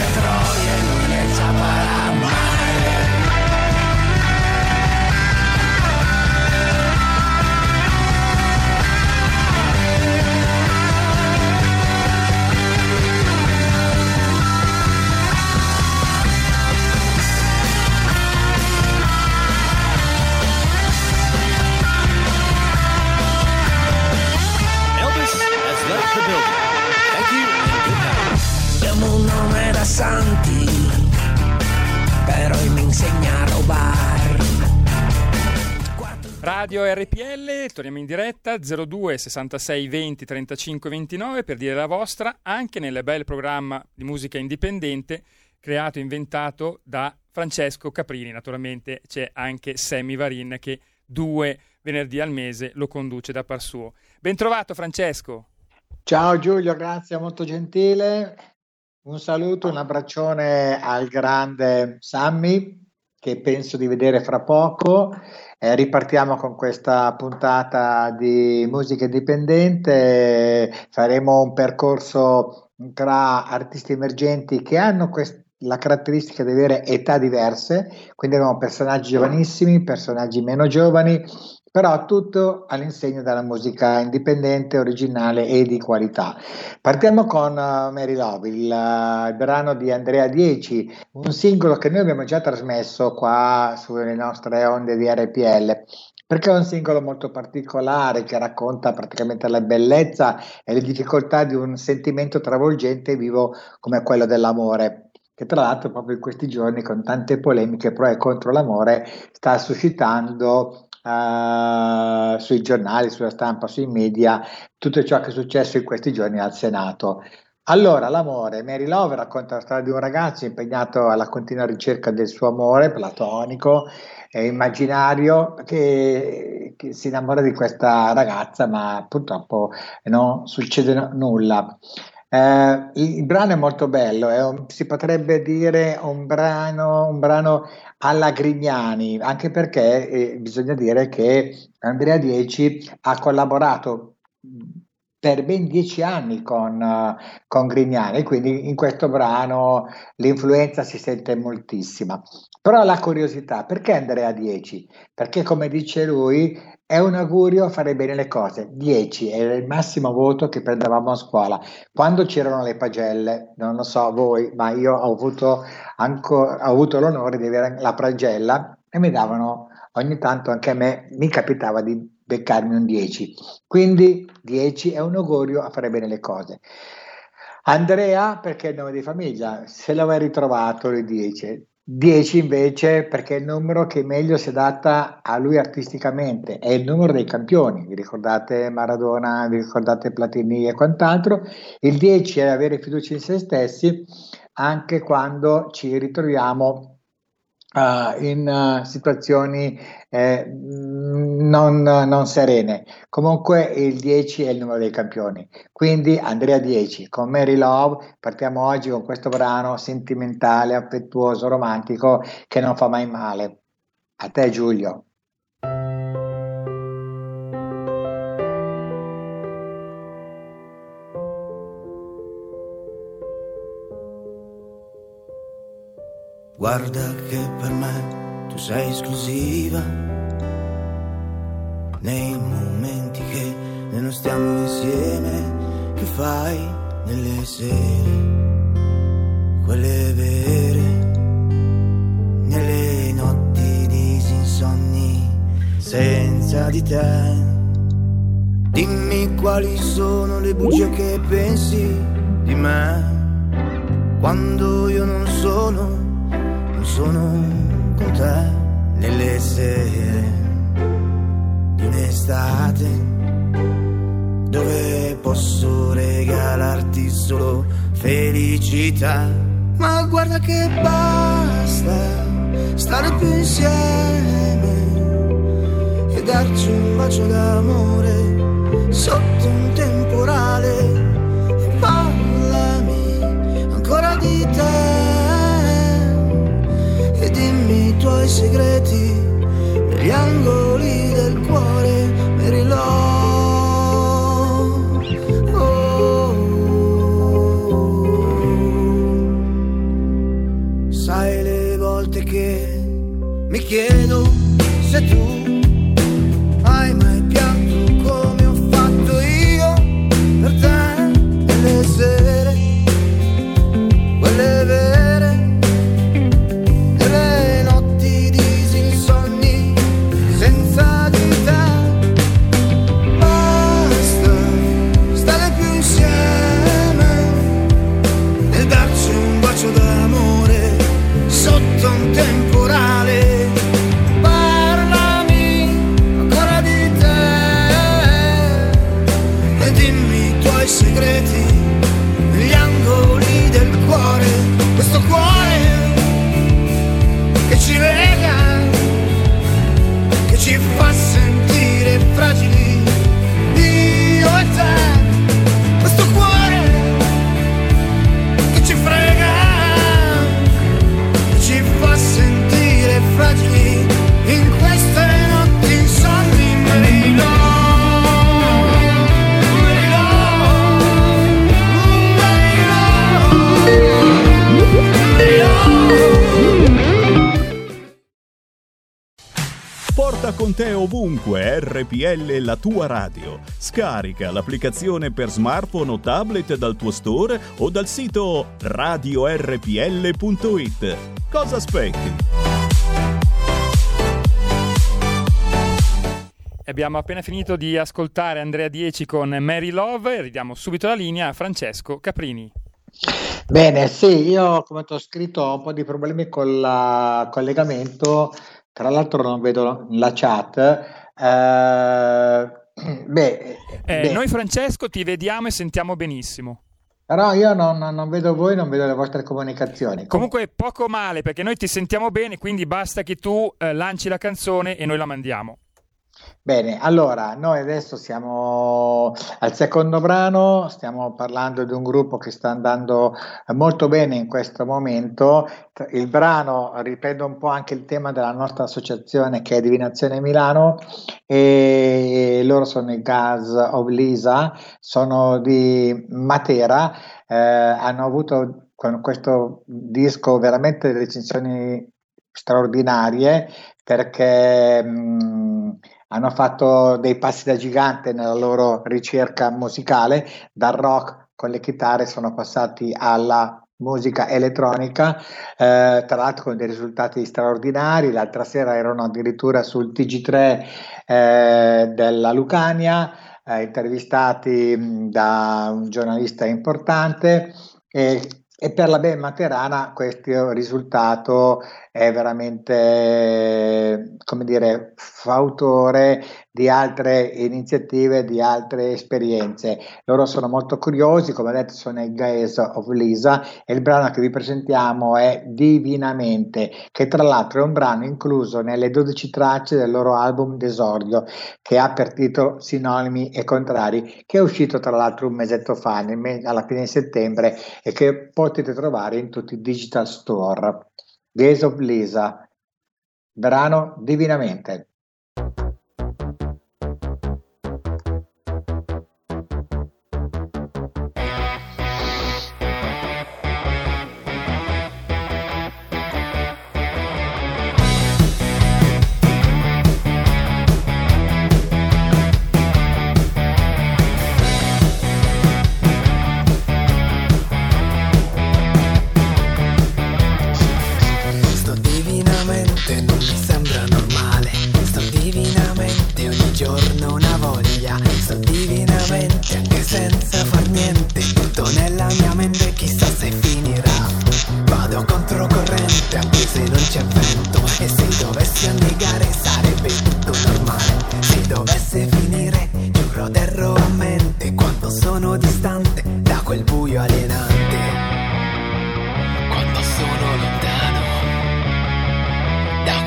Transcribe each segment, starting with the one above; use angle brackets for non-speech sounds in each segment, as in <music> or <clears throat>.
Fiori di nome da santi, però mi insegna a rubare. Radio RPL, torniamo in diretta 02 66 20 35 29 per dire la vostra anche nel bel programma di musica indipendente creato e inventato da Francesco Caprini. Naturalmente c'è anche Sammy Varin che due venerdì al mese lo conduce da par suo. Ben trovato Francesco. Ciao Giulio, grazie, molto gentile. Un saluto, un abbraccione al grande Sammy che penso di vedere fra poco. Eh, ripartiamo con questa puntata di musica indipendente. Faremo un percorso tra artisti emergenti che hanno quest- la caratteristica di avere età diverse, quindi abbiamo personaggi giovanissimi, personaggi meno giovani, però tutto all'insegna della musica indipendente, originale e di qualità. Partiamo con uh, Mary Love, il, uh, il brano di Andrea Dieci, un singolo che noi abbiamo già trasmesso qua sulle nostre onde di RPL. Perché è un singolo molto particolare che racconta praticamente la bellezza e le difficoltà di un sentimento travolgente e vivo come quello dell'amore che tra l'altro proprio in questi giorni con tante polemiche pro e contro l'amore sta suscitando uh, sui giornali, sulla stampa, sui media tutto ciò che è successo in questi giorni al Senato. Allora, l'amore. Mary Love racconta la storia di un ragazzo impegnato alla continua ricerca del suo amore platonico e immaginario che, che si innamora di questa ragazza, ma purtroppo non succede nulla. Eh, il, il brano è molto bello, è un- si potrebbe dire un brano, un brano alla Grignani, anche perché eh, bisogna dire che Andrea Dieci ha collaborato per ben dieci anni con, eh, con Grignani, quindi in questo brano l'influenza si sente moltissima. Però la curiosità, perché Andrea 10? Perché come dice lui, è un augurio fare bene le cose. 10 era il massimo voto che prendevamo a scuola. Quando c'erano le pagelle, non lo so voi, ma io ho avuto, anco- ho avuto l'onore di avere la pagella e mi davano ogni tanto anche a me, mi capitava di beccarmi un 10. Quindi 10 è un augurio a fare bene le cose. Andrea perché è il nome di famiglia, se vai ritrovato lui dice. 10 invece perché è il numero che meglio si adatta a lui artisticamente, è il numero dei campioni, vi ricordate Maradona, vi ricordate Platini e quant'altro, il 10 è avere fiducia in se stessi anche quando ci ritroviamo uh, in uh, situazioni eh, non, non, serene. Comunque il 10 è il numero dei campioni. Quindi Andrea 10 con Mary Love partiamo oggi con questo brano sentimentale, affettuoso, romantico che non fa mai male. A te Giulio. Guarda che per me tu sei esclusiva. Nei momenti che non stiamo insieme, che fai nelle sere, quelle vere, nelle notti disinsonni senza di te. Dimmi quali sono le bugie che pensi di me. Quando io non sono, sono con te nelle sere di un'estate dove posso regalarti solo felicità. Ma guarda che basta stare più insieme e darci un bacio d'amore sotto un temporale. E parlami ancora di te tuoi segreti negli angoli del cuore, Mary Love. Oh. Sai le volte che mi chiedo con te ovunque RPL la tua radio. Scarica l'applicazione per smartphone o tablet dal tuo store o dal sito radiorpl.it. Cosa aspetti? Abbiamo appena finito di ascoltare Andrea Dieci con Mary Love e ridiamo subito la linea a Francesco Caprini. Bene, sì, io come ti ho scritto ho un po' di problemi con il collegamento, tra l'altro non vedo la chat. Eh, <clears throat> beh, Eh, noi Francesco ti vediamo e sentiamo benissimo. però io non, non vedo voi, non vedo le vostre comunicazioni. Comunque poco male perché noi ti sentiamo bene, quindi basta che tu eh, lanci la canzone e noi la mandiamo. Bene, allora noi adesso siamo al secondo brano, stiamo parlando di un gruppo che sta andando molto bene in questo momento. Il brano riprende un po' anche il tema della nostra associazione che è Divinazione Milano e loro sono i Gas of Lisa, sono di Matera, eh, hanno avuto con questo disco veramente delle recensioni straordinarie perché mh, hanno fatto dei passi da gigante nella loro ricerca musicale, dal rock con le chitarre sono passati alla musica elettronica, eh, tra l'altro con dei risultati straordinari, l'altra sera erano addirittura sul TG3 eh, della Lucania, eh, intervistati da un giornalista importante. E, e per la band materana questo risultato è veramente, come dire, fautore di altre iniziative, di altre esperienze. Loro sono molto curiosi, come detto sono i Guys of Lisa e il brano che vi presentiamo è Divinamente, che tra l'altro è un brano incluso nelle 12 tracce del loro album Desordio, che ha per titolo Sinonimi e Contrari, che è uscito tra l'altro un mesetto fa, alla fine di settembre, e che potete trovare in tutti i digital store. Gaze of Lisa, brano Divinamente.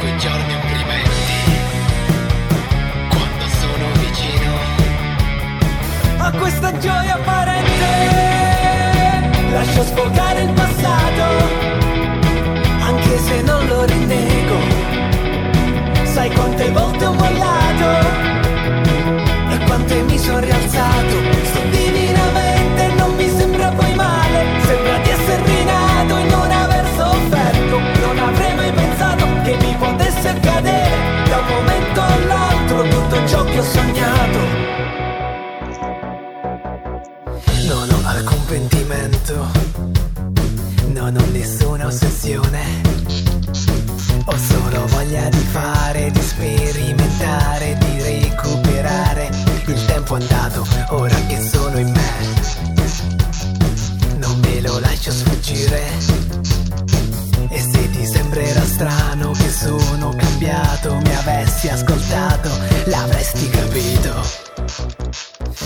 quei giorni opprimente quando sono vicino. A questa gioia apparente lascio sfogare il passato anche se non lo rinnego. Sai quante volte ho mollato e quante mi sono rialzato. Sognato. Non ho alcun pentimento, non ho nessuna ossessione. Ho solo voglia di fare, di sperimentare, di recuperare il tempo andato, ora che sono in me. Non me lo lascio sfuggire. Sembrerà strano che sono cambiato, mi avessi ascoltato, l'avresti capito.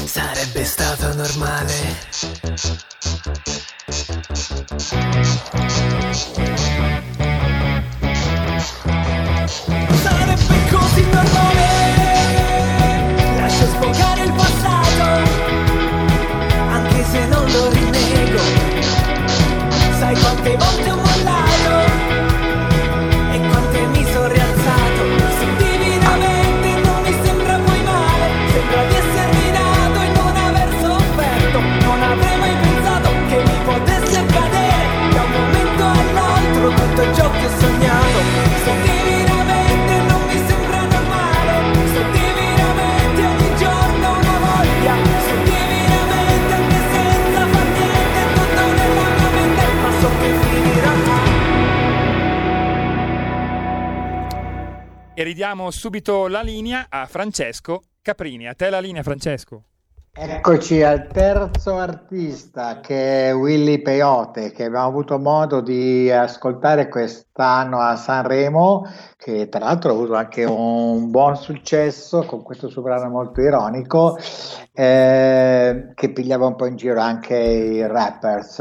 Sarebbe stato normale. Tutto ciò che ho sognato. Sto divinamente non mi sembra normale. Sto divinamente ogni giorno una voglia. Sto divinamente anche senza far niente, tutto nella mia mente, ma so che finirà. E ridiamo subito la linea a Francesco Caprini. A te la linea, Francesco. Eccoci al terzo artista che è Willy Peyote, che abbiamo avuto modo di ascoltare quest'anno a Sanremo, che tra l'altro ha avuto anche un buon successo con questo suo brano molto ironico, eh, che pigliava un po' in giro anche i rappers.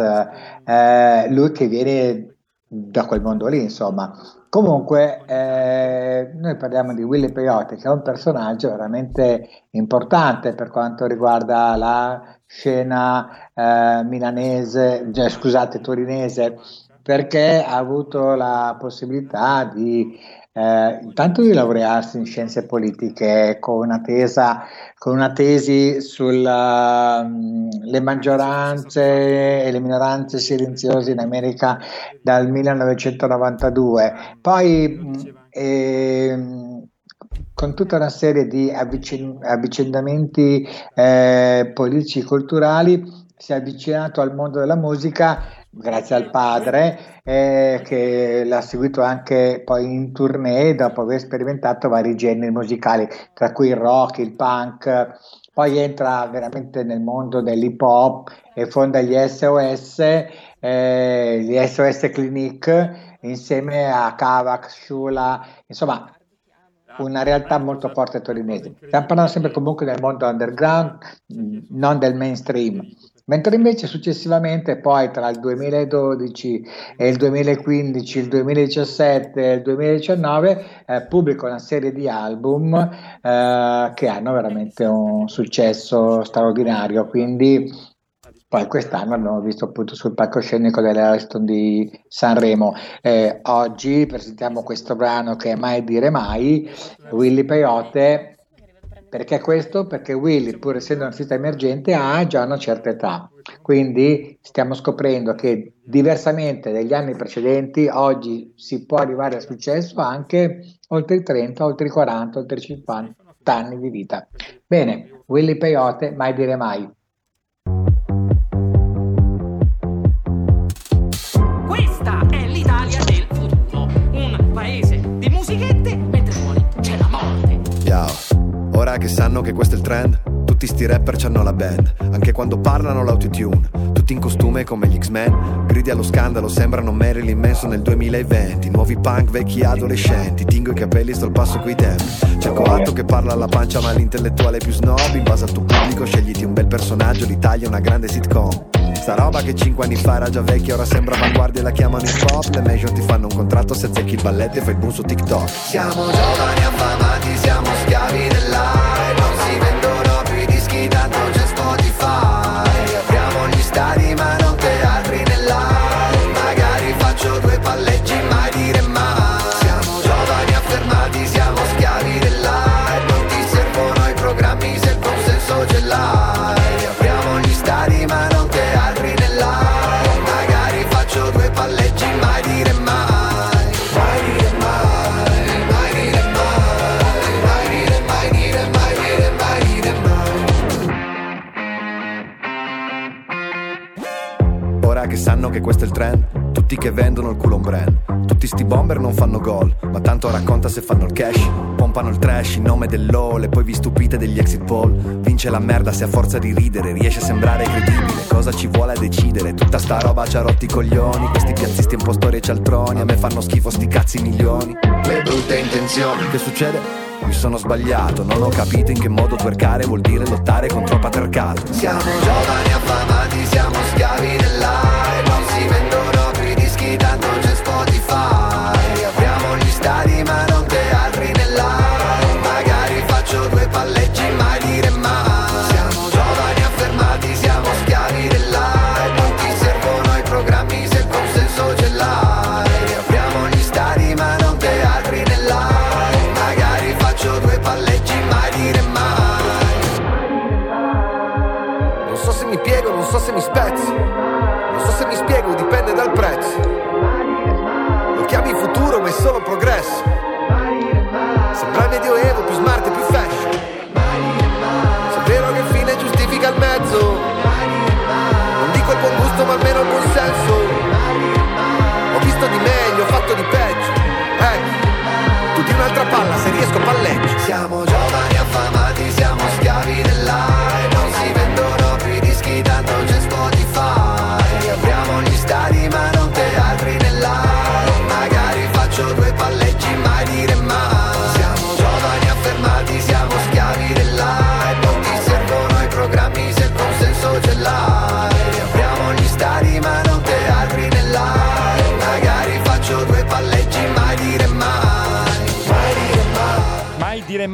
Eh, lui che viene da quel mondo lì, insomma. Comunque, eh, noi parliamo di Willy Peyote, che è un personaggio veramente importante per quanto riguarda la scena eh, milanese, cioè, scusate, torinese, perché ha avuto la possibilità di eh, intanto di laurearsi in scienze politiche con una, tesa, con una tesi sulle maggioranze e le minoranze silenziose in America dal 1992. Poi ehm, con tutta una serie di avvicen- avvicendamenti eh, politici e culturali si è avvicinato al mondo della musica grazie al padre eh, che l'ha seguito anche poi in tournée dopo aver sperimentato vari generi musicali tra cui il rock, il punk poi entra veramente nel mondo dell'hip hop e fonda gli SOS eh, gli SOS Clinic insieme a Kavak, Shula insomma una realtà molto forte torinese. Stiamo parlando sempre comunque del mondo underground, non del mainstream. Mentre invece successivamente, poi tra il 2012 e il 2015, il 2017 e il 2019, eh, pubblica una serie di album eh, che hanno veramente un successo straordinario. Quindi poi quest'anno abbiamo visto appunto sul palcoscenico dell'Ariston di Sanremo. Eh, oggi presentiamo questo brano che è Mai dire mai, Willy Peyote. Perché questo? Perché Willy, pur essendo un artista emergente, ha già una certa età. Quindi stiamo scoprendo che diversamente dagli anni precedenti, oggi si può arrivare al successo anche oltre i 30, oltre i 40, oltre i 50 anni di vita. Bene, Willy Peyote, mai dire mai. Ora che sanno che questo è il trend, tutti sti rapper c'hanno la band, anche quando parlano l'autotune, tutti in costume come gli X-Men, gridi allo scandalo, sembrano Marilyn Manson nel 2020, nuovi punk, vecchi adolescenti, tingo i capelli, sto al passo coi tempi, c'è coatto che parla alla pancia ma l'intellettuale più snob, in base al tuo pubblico scegliti un bel personaggio, l'Italia è una grande sitcom. Sta roba che 5 anni fa era già vecchia, ora sembra avanguardia e la chiamano hip hop. Le major ti fanno un contratto se azzecchi il balletto e fai il boom su TikTok. Siamo giovani affamati, siamo schiavi dell'aria brand. Tutti sti bomber non fanno gol, ma tanto racconta se fanno il cash. Pompano il trash in nome dell'all e poi vi stupite degli exit poll. Vince la merda se a forza di ridere riesce a sembrare credibile. Cosa ci vuole a decidere? Tutta sta roba ci ha rotti i coglioni. Questi piazzisti un po' storie cialtroni. A me fanno schifo sti cazzi milioni. Le brutte intenzioni. Che succede? Mi sono sbagliato, non ho capito in che modo twerkare vuol dire lottare contro il patriarcato. Siamo giovani affamati, siamo ma almeno il buon senso. Ho visto di meglio, ho fatto di peggio. Ecco, tu di un'altra palla, se riesco palleggio. Siamo giovani affamati, siamo schiavi dell'aria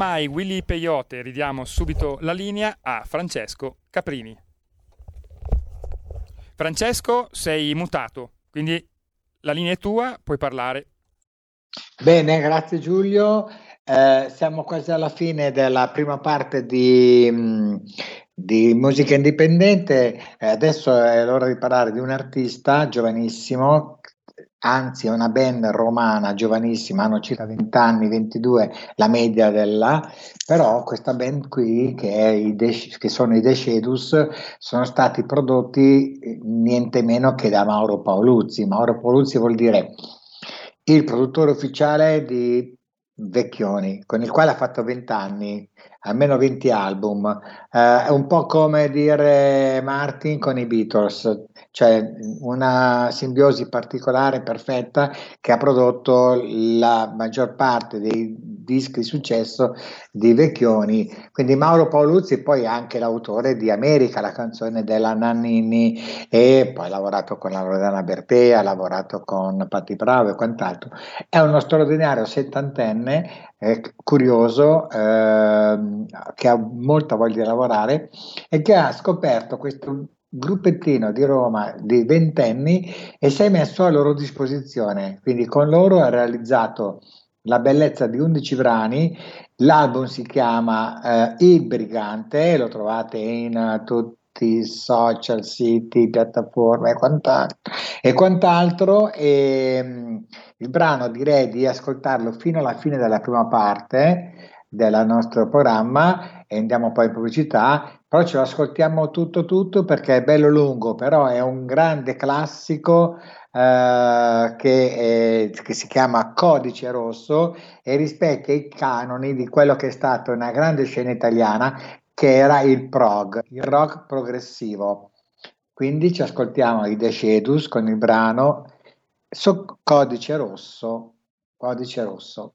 Mai Willy Peyote, ridiamo subito la linea a Francesco Caprini. Francesco, sei mutato, quindi la linea è tua, puoi parlare. Bene, grazie Giulio. Eh, siamo quasi alla fine della prima parte di, mh, di musica indipendente. Eh, adesso è l'ora di parlare di un artista giovanissimo, anzi è una band romana giovanissima, hanno circa 20 anni, 22, la media della, però questa band qui, che, De- che sono i Decedus, sono stati prodotti eh, niente meno che da Mauro Paoluzzi. Mauro Paoluzzi vuol dire il produttore ufficiale di Vecchioni, con il quale ha fatto 20 anni, almeno 20 album. Eh, è un po' come dire Martin con i Beatles, cioè una simbiosi particolare, perfetta, che ha prodotto la maggior parte dei dischi di successo di Vecchioni. Quindi Mauro Paoluzzi poi è anche l'autore di America, la canzone della Nannini, e poi ha lavorato con la Loredana Bertè, ha lavorato con Patti Bravo e quant'altro. È uno straordinario settantenne, eh, curioso, ehm, che ha molta voglia di lavorare e che ha scoperto questo gruppettino di Roma di ventenni e si è messo a loro disposizione. Quindi con loro ha realizzato la bellezza di 11 brani. L'album si chiama eh, Il Brigante, lo trovate in eh, tutti i social, siti, piattaforme e quant'altro. E quant'altro e, mh, il brano direi di ascoltarlo fino alla fine della prima parte del nostro programma e andiamo poi in pubblicità, però ce lo ascoltiamo tutto tutto perché è bello lungo, però è un grande classico eh, che, è- che si chiama Codice Rosso e rispecchia i canoni di quello che è stato una grande scena italiana che era il prog, il rock progressivo. Quindi ci ascoltiamo i Decedus con il brano So- Codice Rosso, Codice Rosso.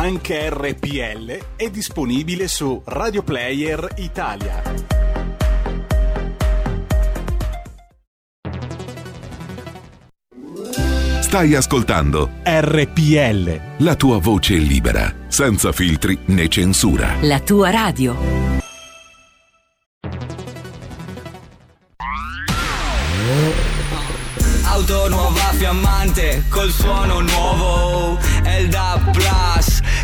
Anche RPL è disponibile su Radio Player Italia. Stai ascoltando RPL. la tua voce libera, senza filtri né censura. La tua radio. Auto nuova fiammante col suono nuovo È il DAB Plus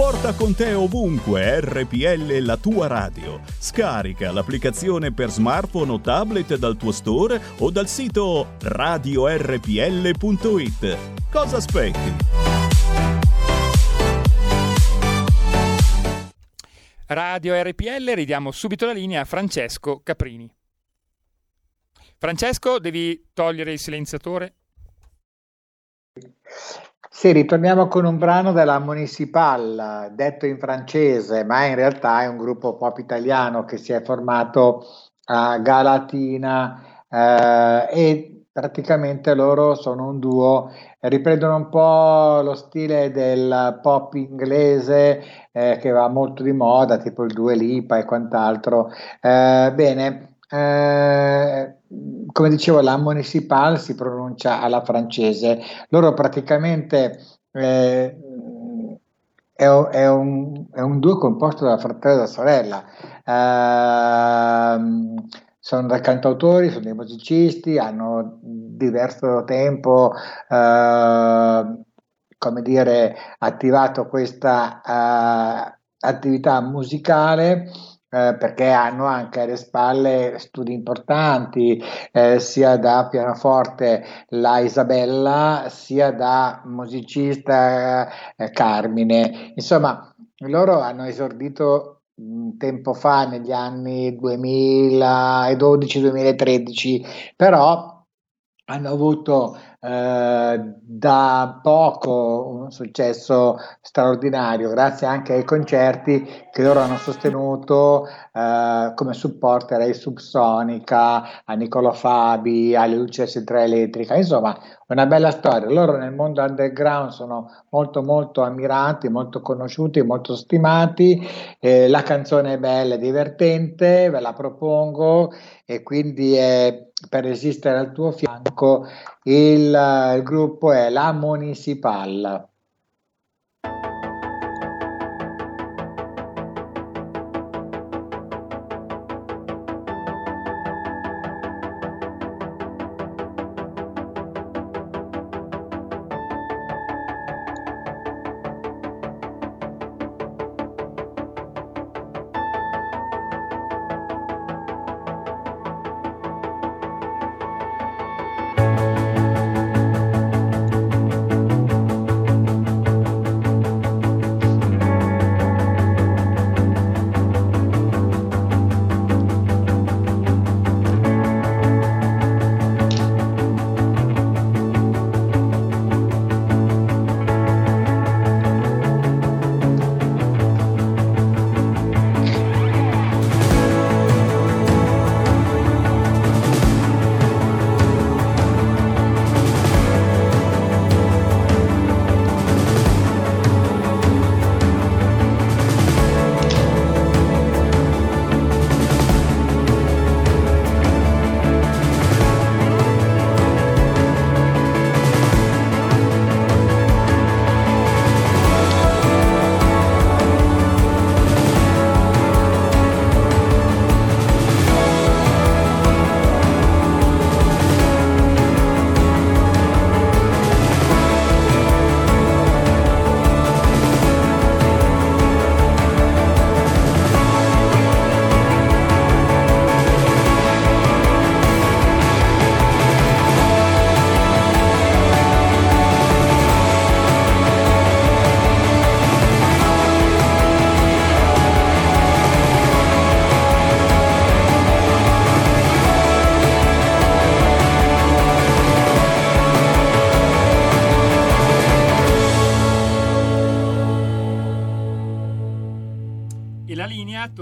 Porta con te ovunque RPL la tua radio. Scarica l'applicazione per smartphone o tablet dal tuo store o dal sito radiorpl.it. Cosa aspetti? Radio RPL, ridiamo subito la linea a Francesco Caprini. Francesco, devi togliere il silenziatore? Sì, ritorniamo con un brano della Municipal, detto in francese, ma in realtà è un gruppo pop italiano che si è formato a Galatina eh, e praticamente loro sono un duo, riprendono un po' lo stile del pop inglese eh, che va molto di moda, tipo il Due Lipa e quant'altro. Eh, bene, eh, come dicevo, la municipal si pronuncia alla francese. Loro praticamente eh, è, è un, è un duo composto da fratello e da sorella. Ehm, sono dei cantautori, sono dei musicisti, hanno diverso tempo, eh, come dire, attivato questa eh, attività musicale. Eh, perché hanno anche alle spalle studi importanti, eh, sia da pianoforte la Isabella, sia da musicista eh, Carmine. Insomma, loro hanno esordito un tempo fa, negli anni 2012-2013, però hanno avuto eh, da poco un successo straordinario, grazie anche ai concerti che loro hanno sostenuto eh, come supporter ai Subsonica, a Niccolo Fabi, alle Luce Elettrica, insomma una bella storia. Loro nel mondo underground sono molto molto ammirati, molto conosciuti, molto stimati, eh, la canzone è bella e divertente, ve la propongo e quindi è per esistere al tuo fianco il, il gruppo è la Municipal.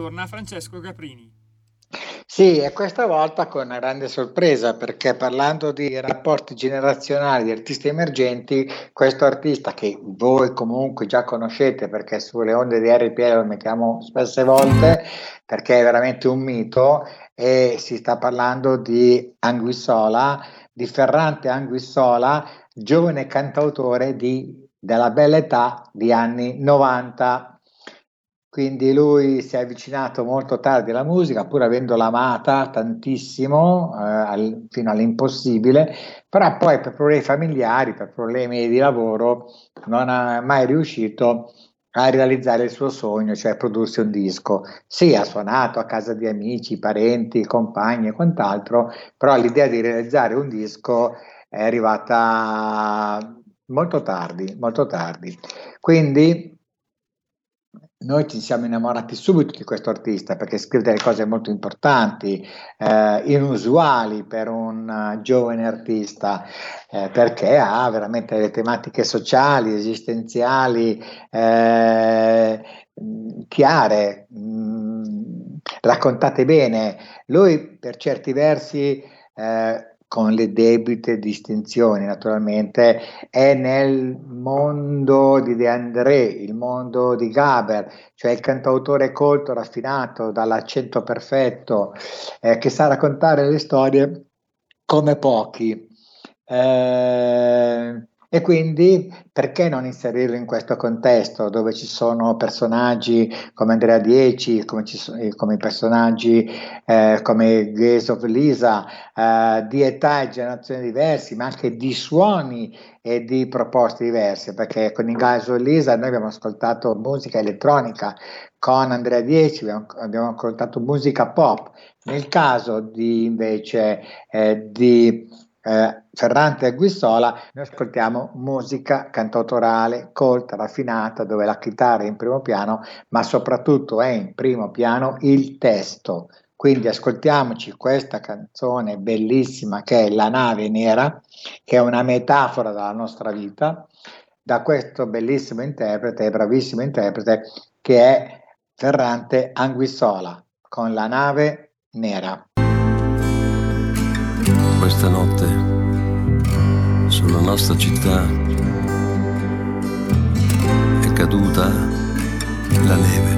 Torna Francesco Caprini. Sì, e questa volta con una grande sorpresa perché parlando di rapporti generazionali di artisti emergenti, questo artista che voi comunque già conoscete perché sulle onde di RPL lo mettiamo spesse volte perché è veramente un mito e si sta parlando di Anguissola, di Ferrante Anguissola, giovane cantautore di, della bella età di anni 90 quindi lui si è avvicinato molto tardi alla musica, pur avendola amata tantissimo, eh, al, fino all'impossibile, però poi per problemi familiari, per problemi di lavoro, non è mai riuscito a realizzare il suo sogno, cioè prodursi un disco. Sì, ha suonato a casa di amici, parenti, compagni e quant'altro, però l'idea di realizzare un disco è arrivata molto tardi, molto tardi. Quindi noi ci siamo innamorati subito di questo artista perché scrive delle cose molto importanti, eh, inusuali per un uh, giovane artista, eh, perché ha veramente delle tematiche sociali, esistenziali, eh, chiare, mh, mm, raccontate bene. Lui per certi versi eh, con le debite distinzioni naturalmente, è nel mondo di De André, il mondo di Gaber, cioè il cantautore colto, raffinato, dall'accento perfetto, eh, che sa raccontare le storie come pochi. Eh, E quindi perché non inserirlo in questo contesto dove ci sono personaggi come Andrea Dieci, come, so, eh, come personaggi eh, come of Lisa, eh, di età e generazioni diverse, ma anche di suoni e di proposte diverse, perché con i Gaze of Lisa noi abbiamo ascoltato musica elettronica, con Andrea Dieci abbiamo, abbiamo ascoltato musica pop. Nel caso di invece eh, di eh, Ferrante e Guistola, noi ascoltiamo musica cantautorale, colta, raffinata, dove la chitarra è in primo piano, ma soprattutto è in primo piano il testo. Quindi ascoltiamoci questa canzone bellissima che è La nave nera, che è una metafora della nostra vita, da questo bellissimo interprete, bravissimo interprete, che è Ferrante Anguissola, con La nave nera. Questa notte sulla nostra città è caduta la neve.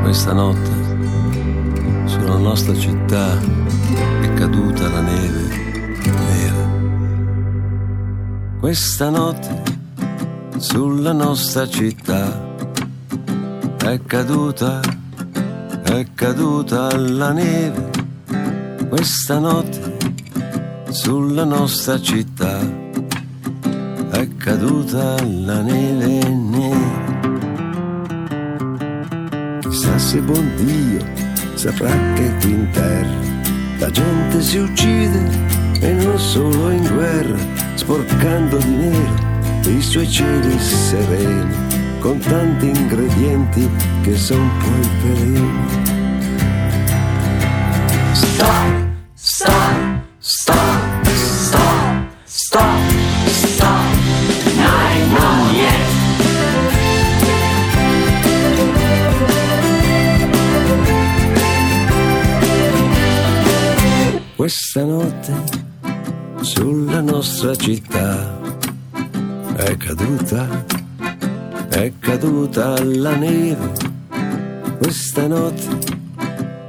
Questa notte sulla nostra città è caduta la neve nera. Questa notte sulla nostra città è caduta, è caduta la neve questa notte sulla nostra città è caduta la neve nera. Chissà se buon Dio saprà che qui in terra la gente si uccide e non solo in guerra, sporcando di nero i suoi cieli sereni, con tanti ingredienti che son poi veleni. Questa notte sulla nostra città è caduta, è caduta la neve. Questa notte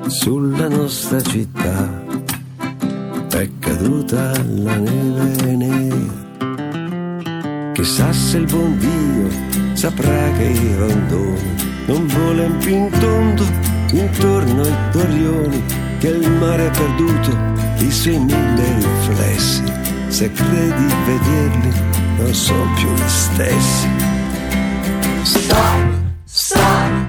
sulla nostra città è caduta la neve nera. Chissà se il buon Dio saprà che i rondoni non volano più in tondo intorno ai torrioni, che il mare ha perduto i suoi mille riflessi. Se credi vederli, non sono più gli stessi. Stop, stop,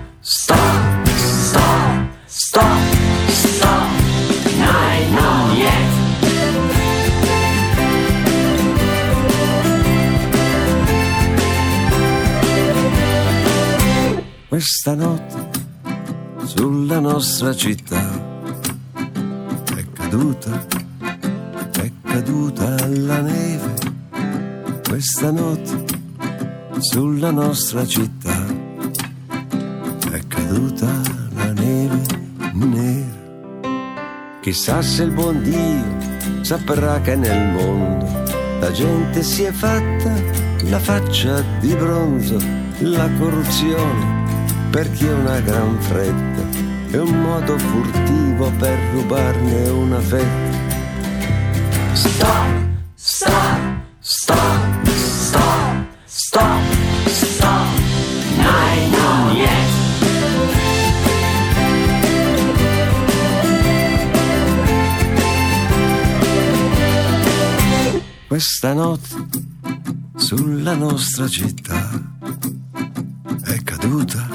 Questa notte sulla nostra città è caduta, è caduta la neve. Questa notte sulla nostra città è caduta la neve nera. Chissà se il buon Dio saprà che nel mondo la gente si è fatta la faccia di bronzo, la corruzione per chi ha una gran fretta è un modo furtivo per rubarne una fetta. Stop, stop, stop, stop, stop, stop. Questa notte sulla nostra città è caduta,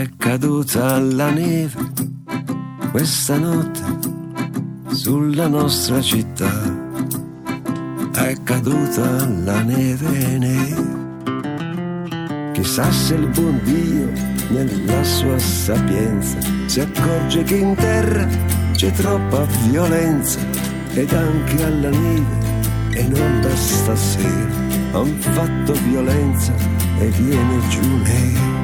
è caduta la neve. Questa notte sulla nostra città è caduta la neve nera. Chissà se il buon Dio, nella sua sapienza, si accorge che in terra c'è troppa violenza ed anche alla neve e non da stasera han fatto violenza e viene giù nero.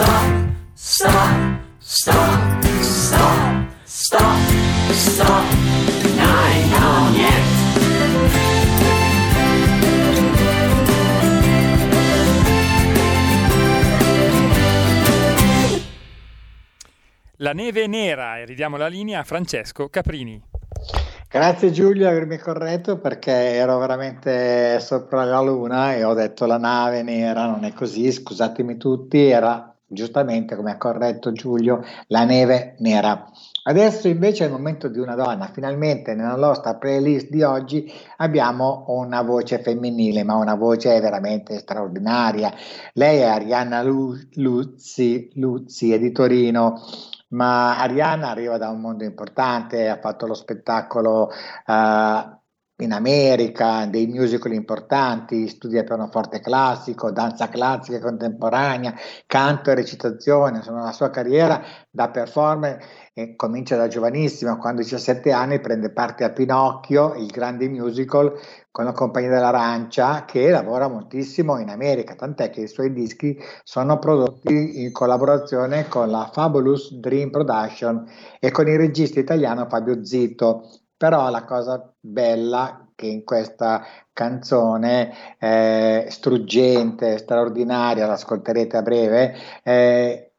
Stop, stop, stop, stop, stop, stop. La neve nera e ridiamo la linea a Francesco Caprini. Grazie Giulio per avermi corretto perché ero veramente sopra la luna e ho detto la nave nera, non è così, scusatemi tutti, era giustamente come ha corretto Giulio la neve nera. Adesso invece è il momento di una donna, finalmente nella nostra playlist di oggi abbiamo una voce femminile, ma una voce veramente straordinaria. Lei è Arianna Luzzi, Luzzi è di Torino ma Arianna arriva da un mondo importante, ha fatto lo spettacolo uh, in America, dei musical importanti, studia pianoforte classico, danza classica e contemporanea, canto e recitazione, insomma la sua carriera da performer eh, comincia da giovanissima, quando ha 17 anni prende parte a Pinocchio, il grande musical con la Compagnia dell'Arancia che lavora moltissimo in America, tant'è che i suoi dischi sono prodotti in collaborazione con la Fabulous Dream Production e con il regista italiano Fabio Zito. Però la cosa bella che in questa canzone eh, struggente, straordinaria, l'ascolterete a breve, eh,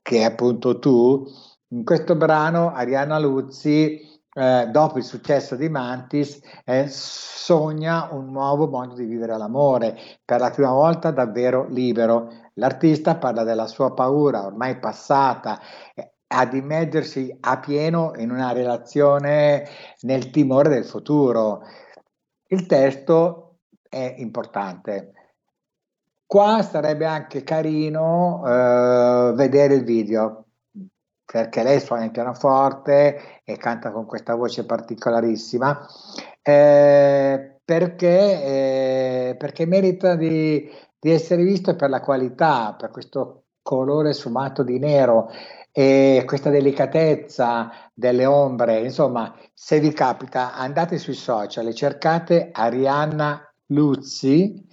che è appunto tu, in questo brano Arianna Luzzi eh, dopo il successo di Mantis, eh, sogna un nuovo modo di vivere l'amore, per la prima volta davvero libero. L'artista parla della sua paura ormai passata, eh, ad immergersi a pieno in una relazione nel timore del futuro. Il testo è importante. Qua sarebbe anche carino eh, vedere il video perché lei suona il pianoforte e canta con questa voce particolarissima, eh, perché, eh, perché, merita di, di, essere visto per la qualità, per questo colore sfumato di nero e questa delicatezza delle ombre. Insomma, se vi capita, andate sui social e cercate Arianna Luzzi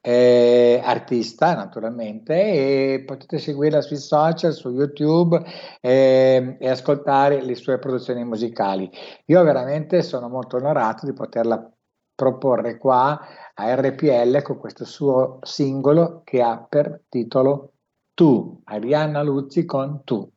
eh, artista naturalmente e potete seguirla sui social, su YouTube eh, e ascoltare le sue produzioni musicali. Io veramente sono molto onorato di poterla proporre qua a RPL con questo suo singolo che ha per titolo Tu, Arianna Luzzi con Tu.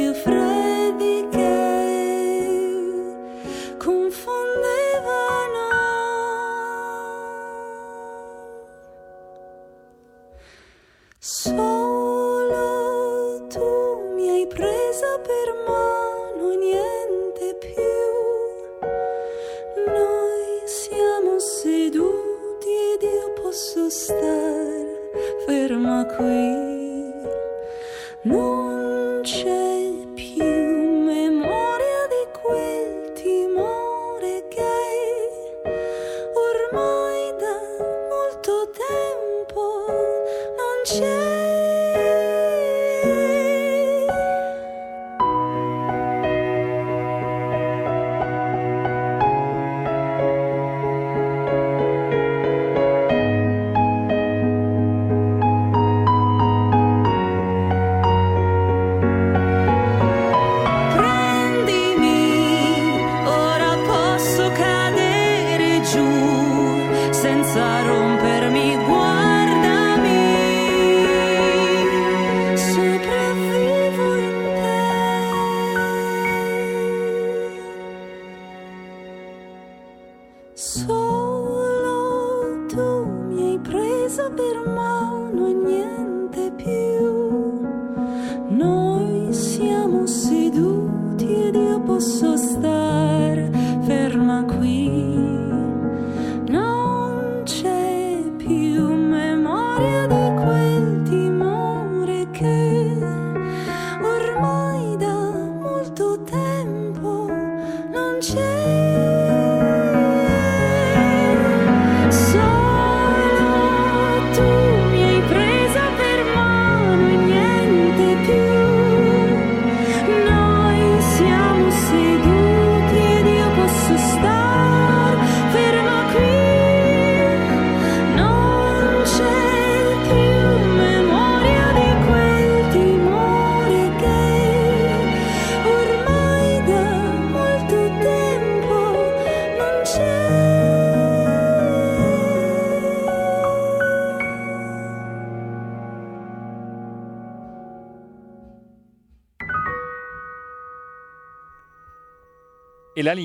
Memoria di quel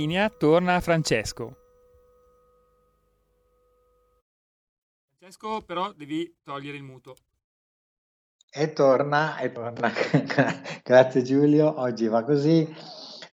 linea torna a Francesco. Francesco, però devi togliere il muto. E torna, e torna. <laughs> Grazie Giulio, oggi va così.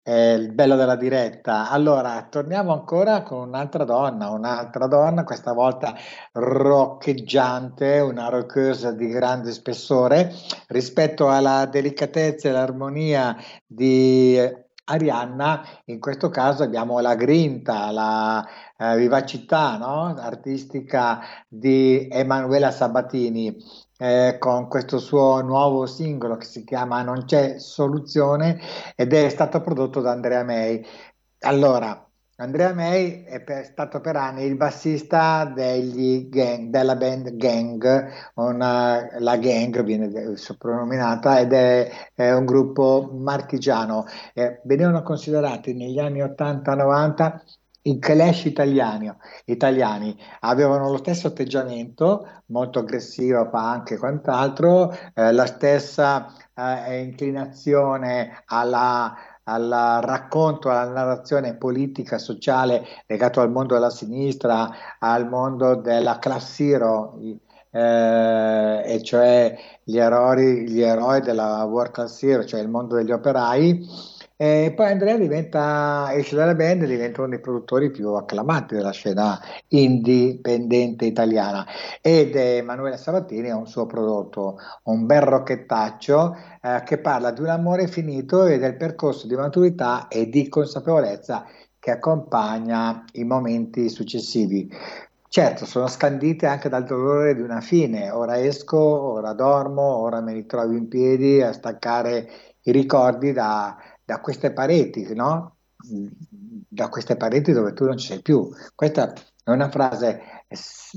È il bello della diretta. Allora, torniamo ancora con un'altra donna, un'altra donna, questa volta roccheggiante, una rockeuse di grande spessore rispetto alla delicatezza e l'armonia di Arianna. In questo caso abbiamo la grinta, la eh, vivacità no? artistica di Emanuela Sabatini eh, con questo suo nuovo singolo che si chiama Non c'è soluzione ed è stato prodotto da Andrea May. Allora, Andrea May è per- stato per anni il bassista gang- della band Gang, una- la Gang viene soprannominata ed è, è un gruppo marchigiano. Eh, venivano considerati negli anni 80-90 i Clash italiani, italiani avevano lo stesso atteggiamento, molto aggressivo, punk e quant'altro, eh, la stessa eh, inclinazione alla, al racconto, alla narrazione politica, sociale legato al mondo della sinistra, al mondo della class hero, eh, e cioè gli eroi, gli eroi della world class hero, cioè il mondo degli operai. E poi Andrea diventa, esce dalla band e diventa uno dei produttori più acclamati della scena indipendente italiana. Ed Emanuele Sabatini ha un suo prodotto, un bel rocchettaccio eh, che parla di un amore finito e del percorso di maturità e di consapevolezza che accompagna i momenti successivi. Certo, sono scandite anche dal dolore di una fine, ora esco, ora dormo, ora mi ritrovo in piedi a staccare i ricordi da, da queste pareti, no? Da queste pareti dove tu non sei più. Questa è una frase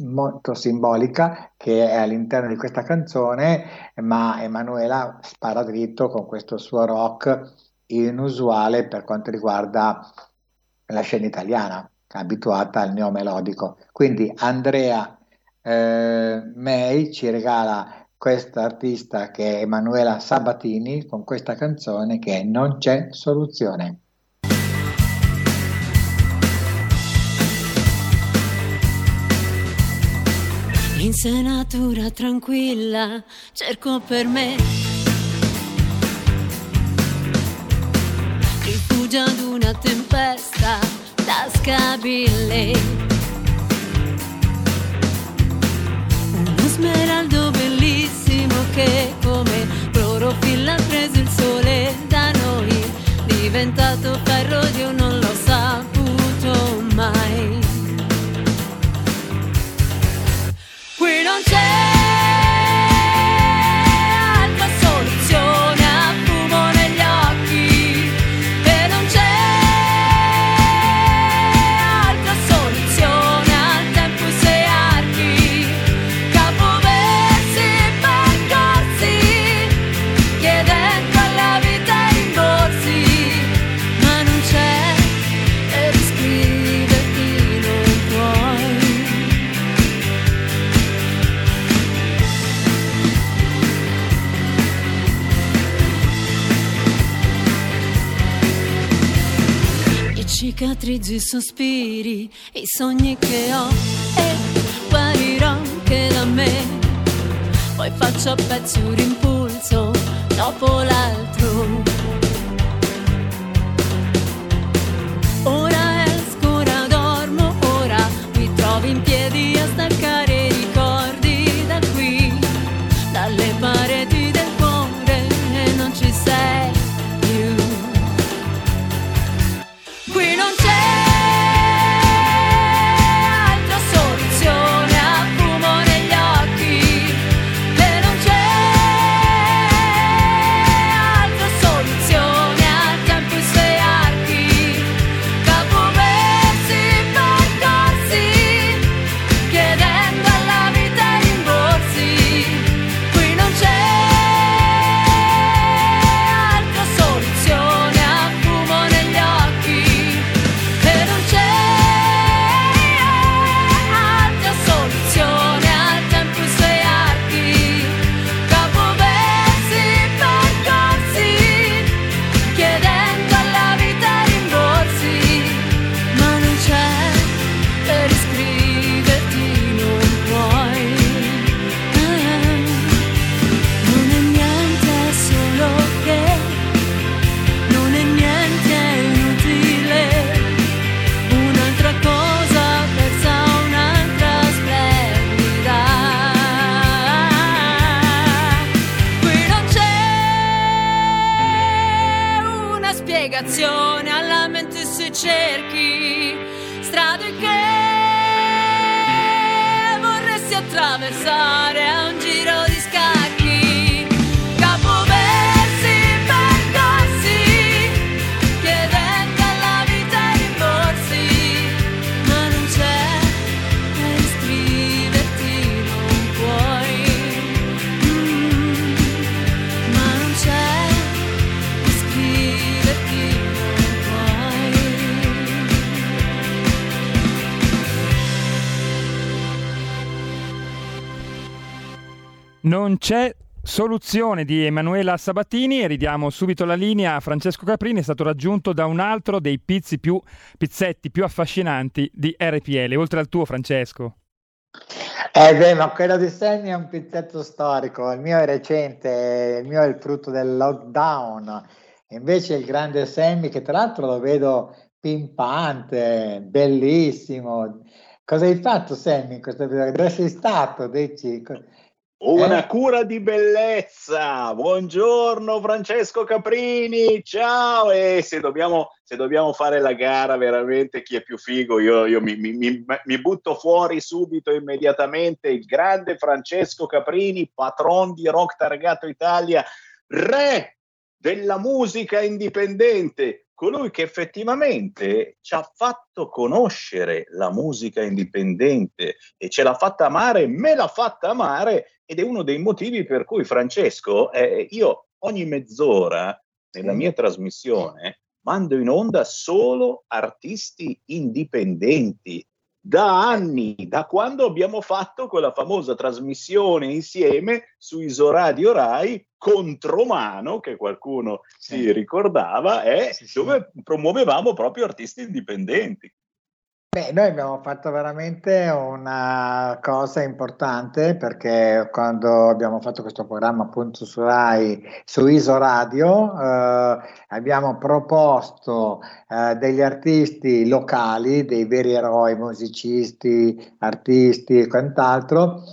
molto simbolica che è all'interno di questa canzone, ma Emanuela spara dritto con questo suo rock inusuale per quanto riguarda la scena italiana, abituata al neomelodico. Quindi Andrea eh, May ci regala questa artista che è Emanuela Sabatini con questa canzone che è Non c'è soluzione. L'insenatura tranquilla cerco per me rifugio ad una tempesta tascabile uno smeraldo bellissimo che come clorofilla ha preso il sole da noi diventato ferro io non I cicatrizzi, i sospiri, i sogni che ho e guarirò anche da me. Poi faccio a pezzi un rimpulso dopo l'altro. Ora esco, ora dormo, ora mi trovo in piedi a staccare Non c'è soluzione di Emanuela Sabatini e ridiamo subito la linea a Francesco Caprini, è stato raggiunto da un altro dei pizzi più, pizzetti più affascinanti di RPL, oltre al tuo Francesco. Eh beh, ma quello di Sammy è un pizzetto storico, il mio è recente, il mio è il frutto del lockdown, invece il grande Sammy che tra l'altro lo vedo pimpante, bellissimo. Cosa hai fatto Sammy in questo periodo? Dove sei stato? Dici? Una Eh? cura di bellezza. Buongiorno Francesco Caprini, ciao. E se dobbiamo, se dobbiamo fare la gara veramente chi è più figo, io, io mi, mi- mi- mi butto fuori subito, immediatamente, il grande Francesco Caprini, patron di Rock Targato Italia, re della musica indipendente, colui che effettivamente ci ha fatto conoscere la musica indipendente e ce l'ha fatta amare, me l'ha fatta amare ed è uno dei motivi per cui Francesco, eh, io ogni mezz'ora nella mia trasmissione mando in onda solo artisti indipendenti. Da anni, da quando abbiamo fatto quella famosa trasmissione insieme su Isoradio Rai, Contromano, che qualcuno si ricordava, e dove promuovevamo proprio artisti indipendenti. Beh, noi abbiamo fatto veramente una cosa importante perché quando abbiamo fatto questo programma appunto su Rai, su Iso Radio, eh, abbiamo proposto eh, degli artisti locali, dei veri eroi, musicisti, artisti e quant'altro.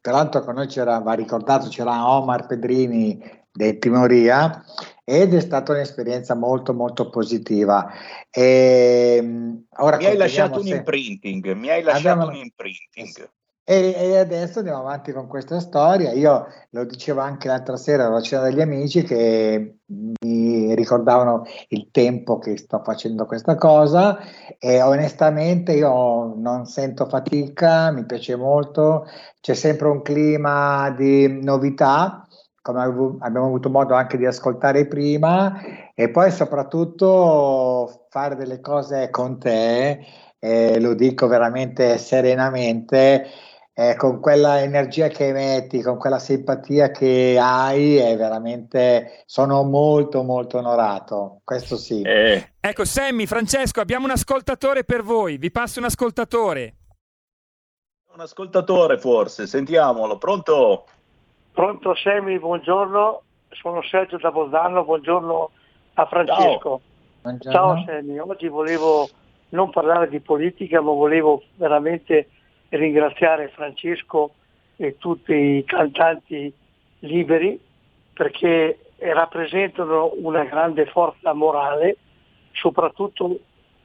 Tra l'altro con noi c'era, va ricordato, c'era Omar Pedrini dei Timoria ed è stata un'esperienza molto molto positiva. E, mh, ora mi hai lasciato un se- imprinting, mi hai lasciato Abbiamo- un imprinting. e, e adesso andiamo avanti con questa storia. Io lo dicevo anche l'altra sera alla cena degli amici che mi ricordavano il tempo che sto facendo questa cosa e onestamente io non sento fatica, mi piace molto, c'è sempre un clima di novità, come abbiamo avuto modo anche di ascoltare prima, e poi soprattutto fare delle cose con te, e lo dico veramente serenamente, eh, con quella energia che emetti, con quella simpatia che hai, è veramente, sono molto molto onorato, questo sì. Ecco, Sammy, Francesco, abbiamo un ascoltatore per voi, vi passo un ascoltatore. Un ascoltatore forse, sentiamolo, pronto? Pronto Semi, buongiorno, sono Sergio da Bolzano, buongiorno a Francesco. Ciao. Semi, oggi volevo non parlare di politica, ma volevo veramente ringraziare Francesco e tutti i cantanti liberi perché rappresentano una grande forza morale, soprattutto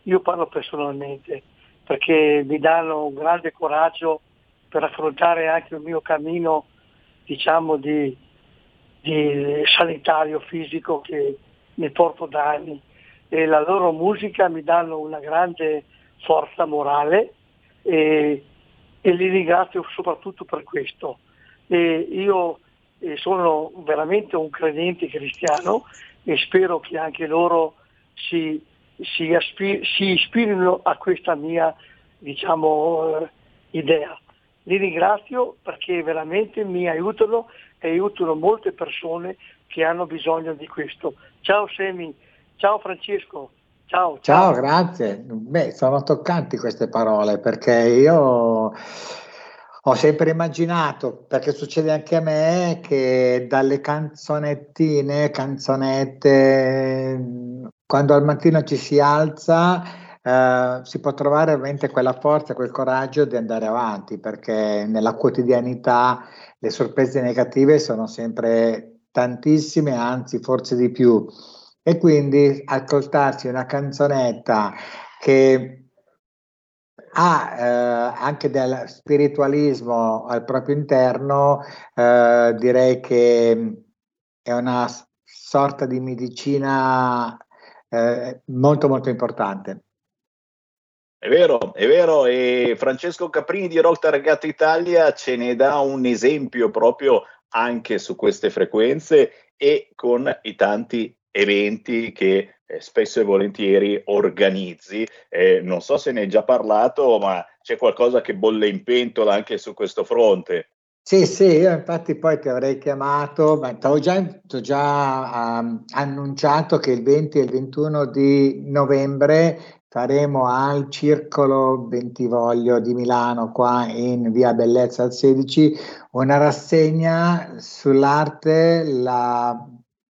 io parlo personalmente, perché mi danno un grande coraggio per affrontare anche il mio cammino diciamo di, di sanitario fisico che mi porto da anni e la loro musica mi danno una grande forza morale e, e li ringrazio soprattutto per questo. E io sono veramente un credente cristiano e spero che anche loro si, si, aspi- si ispirino a questa mia diciamo, eh, idea. Li ringrazio perché veramente mi aiutano e aiutano molte persone che hanno bisogno di questo. Ciao Semi, ciao Francesco, ciao. Ciao, grazie. Beh, sono toccanti queste parole perché io ho sempre immaginato, perché succede anche a me, che dalle canzonettine, canzonette, quando al mattino ci si alza, eh, si può trovare veramente quella forza, quel coraggio di andare avanti, perché nella quotidianità le sorprese negative sono sempre tantissime, anzi forse di più. E quindi ascoltarsi una canzonetta che ha eh, anche del spiritualismo al proprio interno, eh, direi che è una sorta di medicina eh, molto molto importante. È vero, è vero, e Francesco Caprini di Rock Targata Italia ce ne dà un esempio proprio anche su queste frequenze e con i tanti eventi che eh, spesso e volentieri organizzi. Eh, non so se ne hai già parlato, ma c'è qualcosa che bolle in pentola anche su questo fronte. Sì, sì, io infatti poi ti avrei chiamato, ma ti ho già, t'ho già um, annunciato che il 20 e il 21 di novembre faremo al Circolo Bentivoglio di Milano, qua in via Bellezza al 16, una rassegna sull'arte, la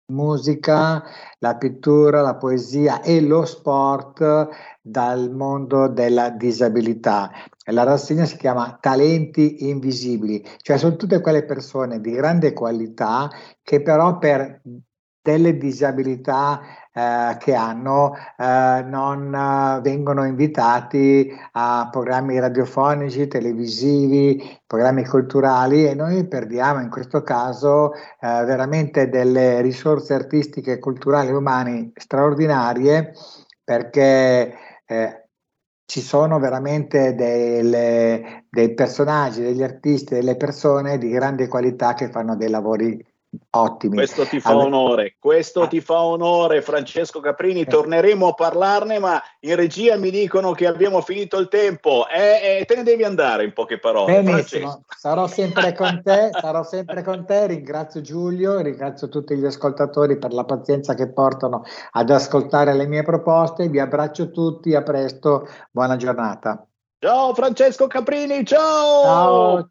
musica, la pittura, la poesia e lo sport dal mondo della disabilità. La rassegna si chiama Talenti Invisibili, cioè sono tutte quelle persone di grande qualità che però per delle disabilità eh, che hanno eh, non eh, vengono invitati a programmi radiofonici, televisivi, programmi culturali e noi perdiamo in questo caso eh, veramente delle risorse artistiche, culturali e umane straordinarie perché eh, ci sono veramente delle, dei personaggi, degli artisti, delle persone di grande qualità che fanno dei lavori ottimi. Questo ti fa allora, onore, questo ah. ti fa onore Francesco Caprini, torneremo a parlarne, ma in regia mi dicono che abbiamo finito il tempo e, e te ne devi andare in poche parole. Benissimo, sarò sempre con te, sarò sempre con te, ringrazio Giulio, ringrazio tutti gli ascoltatori per la pazienza che portano ad ascoltare le mie proposte, vi abbraccio tutti, a presto, buona giornata. Ciao Francesco Caprini, ciao! Ciao!